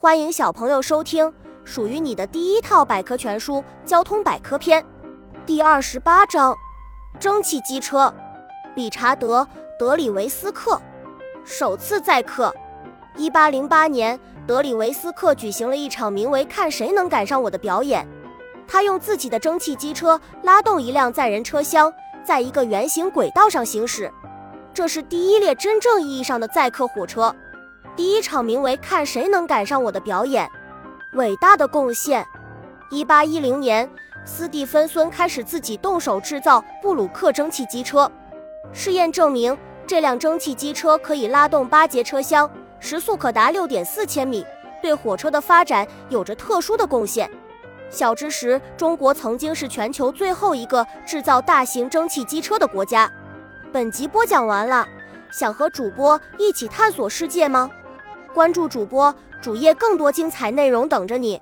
欢迎小朋友收听属于你的第一套百科全书《交通百科篇》第二十八章：蒸汽机车。理查德·德里维斯克首次载客。一八零八年，德里维斯克举行了一场名为“看谁能赶上我的”表演。他用自己的蒸汽机车拉动一辆载人车厢，在一个圆形轨道上行驶。这是第一列真正意义上的载客火车。第一场名为“看谁能赶上我的”表演，伟大的贡献。一八一零年，斯蒂芬孙开始自己动手制造布鲁克蒸汽机车。试验证明，这辆蒸汽机车可以拉动八节车厢，时速可达六点四千米，对火车的发展有着特殊的贡献。小知识：中国曾经是全球最后一个制造大型蒸汽机车的国家。本集播讲完了，想和主播一起探索世界吗？关注主播主页，更多精彩内容等着你。